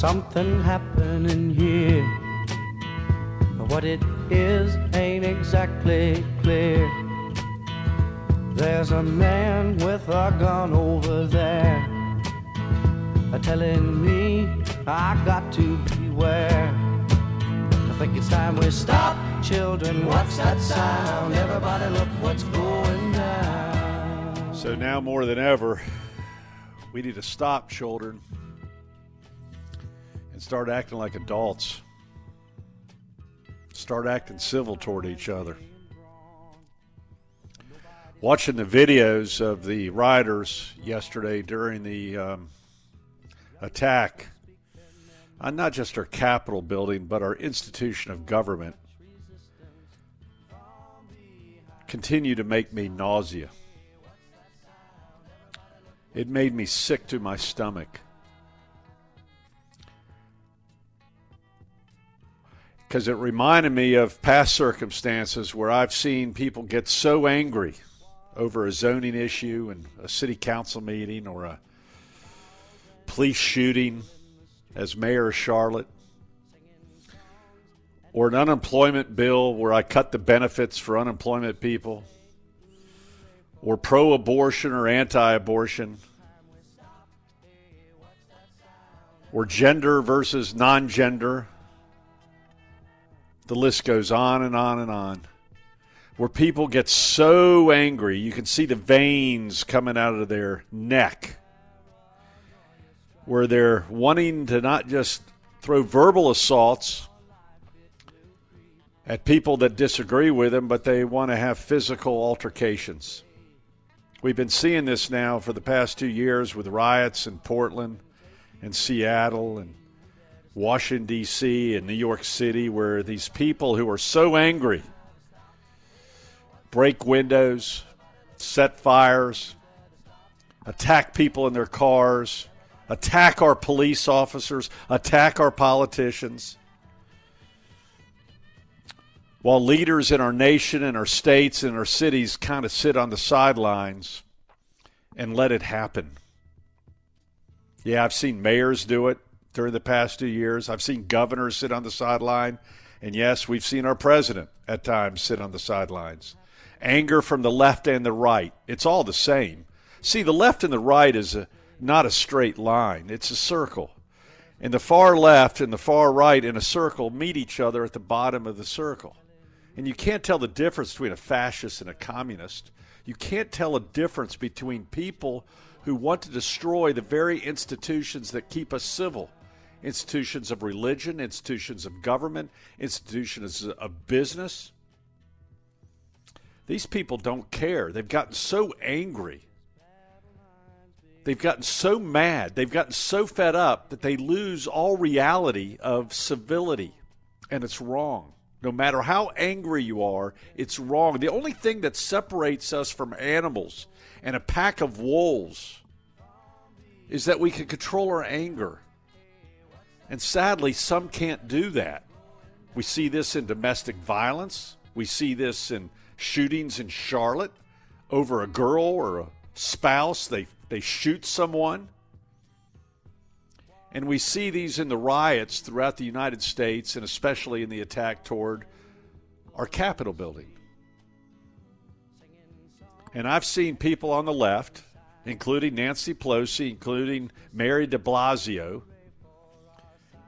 something happening here. But what it is ain't exactly clear. There's a man with a gun over there telling me I got to beware. I think it's time we stop, children. What's that sound? Everybody, look what's going down. So now more than ever, we need to stop, children, and start acting like adults. Start acting civil toward each other. Watching the videos of the riders yesterday during the um, attack on not just our Capitol building, but our institution of government continue to make me nausea. It made me sick to my stomach. Because it reminded me of past circumstances where I've seen people get so angry over a zoning issue and a city council meeting or a police shooting as mayor of Charlotte, or an unemployment bill where I cut the benefits for unemployment people, or pro abortion or anti abortion, or gender versus non gender. The list goes on and on and on. Where people get so angry, you can see the veins coming out of their neck where they're wanting to not just throw verbal assaults at people that disagree with them, but they want to have physical altercations. We've been seeing this now for the past two years with riots in Portland and Seattle and Washington, D.C., and New York City, where these people who are so angry break windows, set fires, attack people in their cars, attack our police officers, attack our politicians. While leaders in our nation and our states and our cities kind of sit on the sidelines and let it happen. Yeah, I've seen mayors do it during the past two years. I've seen governors sit on the sideline. And yes, we've seen our president at times sit on the sidelines. Anger from the left and the right. It's all the same. See, the left and the right is a not a straight line, it's a circle. And the far left and the far right in a circle meet each other at the bottom of the circle. And you can't tell the difference between a fascist and a communist. You can't tell a difference between people who want to destroy the very institutions that keep us civil institutions of religion, institutions of government, institutions of business. These people don't care. They've gotten so angry They've gotten so mad, they've gotten so fed up that they lose all reality of civility. And it's wrong. No matter how angry you are, it's wrong. The only thing that separates us from animals and a pack of wolves is that we can control our anger. And sadly, some can't do that. We see this in domestic violence. We see this in shootings in Charlotte over a girl or a spouse. They they shoot someone. And we see these in the riots throughout the United States and especially in the attack toward our Capitol building. And I've seen people on the left, including Nancy Pelosi, including Mayor de Blasio,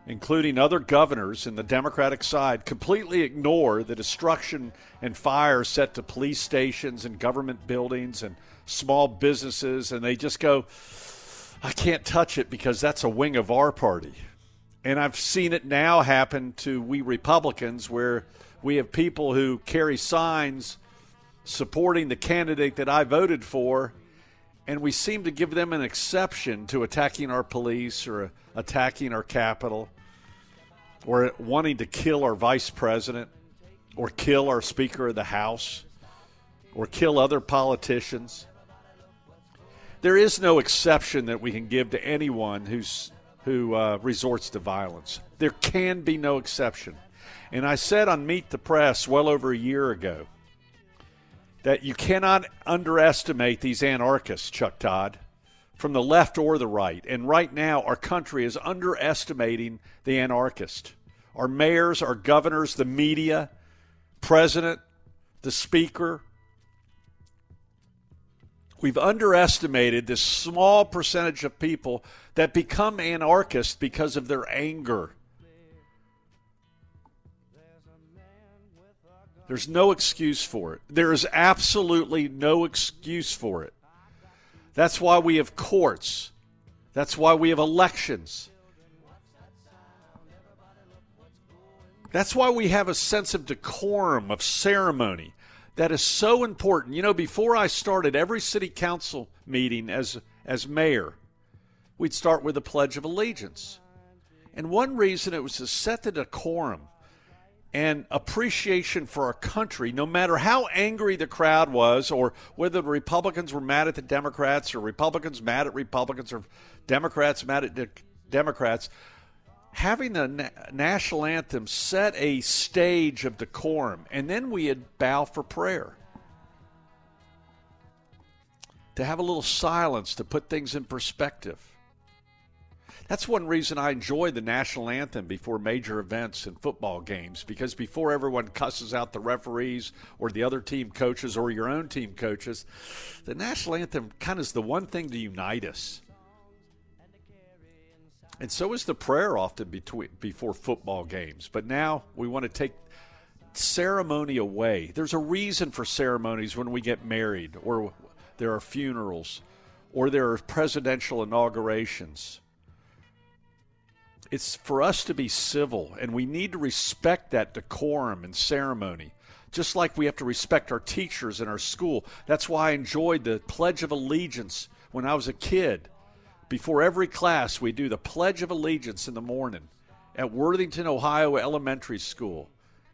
including other governors in the Democratic side, completely ignore the destruction and fire set to police stations and government buildings and small businesses, and they just go, I can't touch it because that's a wing of our party. And I've seen it now happen to we Republicans where we have people who carry signs supporting the candidate that I voted for, and we seem to give them an exception to attacking our police or attacking our capital or wanting to kill our vice president or kill our Speaker of the House or kill other politicians there is no exception that we can give to anyone who's who uh, resorts to violence. There can be no exception. And I said on Meet the Press well over a year ago that you cannot underestimate these anarchists, Chuck Todd, from the left or the right. And right now, our country is underestimating the anarchist. Our mayors, our governors, the media, president, the speaker. We've underestimated this small percentage of people that become anarchists because of their anger. There's no excuse for it. There is absolutely no excuse for it. That's why we have courts. That's why we have elections. That's why we have a sense of decorum, of ceremony. That is so important. You know, before I started every city council meeting as, as mayor, we'd start with a Pledge of Allegiance. And one reason it was to set the decorum and appreciation for our country, no matter how angry the crowd was, or whether the Republicans were mad at the Democrats, or Republicans mad at Republicans, or Democrats mad at de- Democrats. Having the na- national anthem set a stage of decorum, and then we would bow for prayer. To have a little silence to put things in perspective. That's one reason I enjoy the national anthem before major events and football games because before everyone cusses out the referees or the other team coaches or your own team coaches, the national anthem kind of is the one thing to unite us. And so is the prayer often between, before football games. But now we want to take ceremony away. There's a reason for ceremonies when we get married or there are funerals or there are presidential inaugurations it's for us to be civil, and we need to respect that decorum and ceremony, just like we have to respect our teachers in our school. That's why I enjoyed the Pledge of Allegiance when I was a kid. Before every class, we do the Pledge of Allegiance in the morning at Worthington, Ohio Elementary School.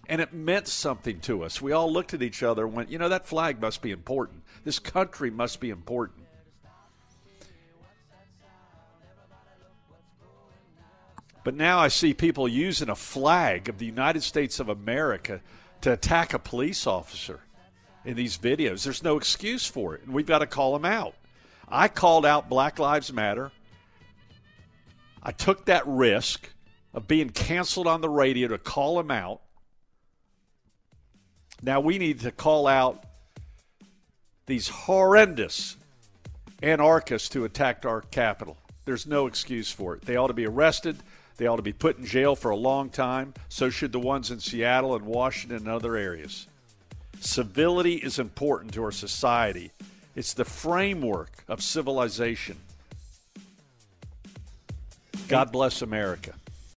And it meant something to us. We all looked at each other and went, you know, that flag must be important. This country must be important. But now I see people using a flag of the United States of America to attack a police officer in these videos. There's no excuse for it, and we've got to call them out. I called out Black Lives Matter. I took that risk of being canceled on the radio to call them out. Now we need to call out these horrendous anarchists who attacked our capital. There's no excuse for it. They ought to be arrested. They ought to be put in jail for a long time. So should the ones in Seattle and Washington and other areas. Civility is important to our society, it's the framework of civilization. God bless America.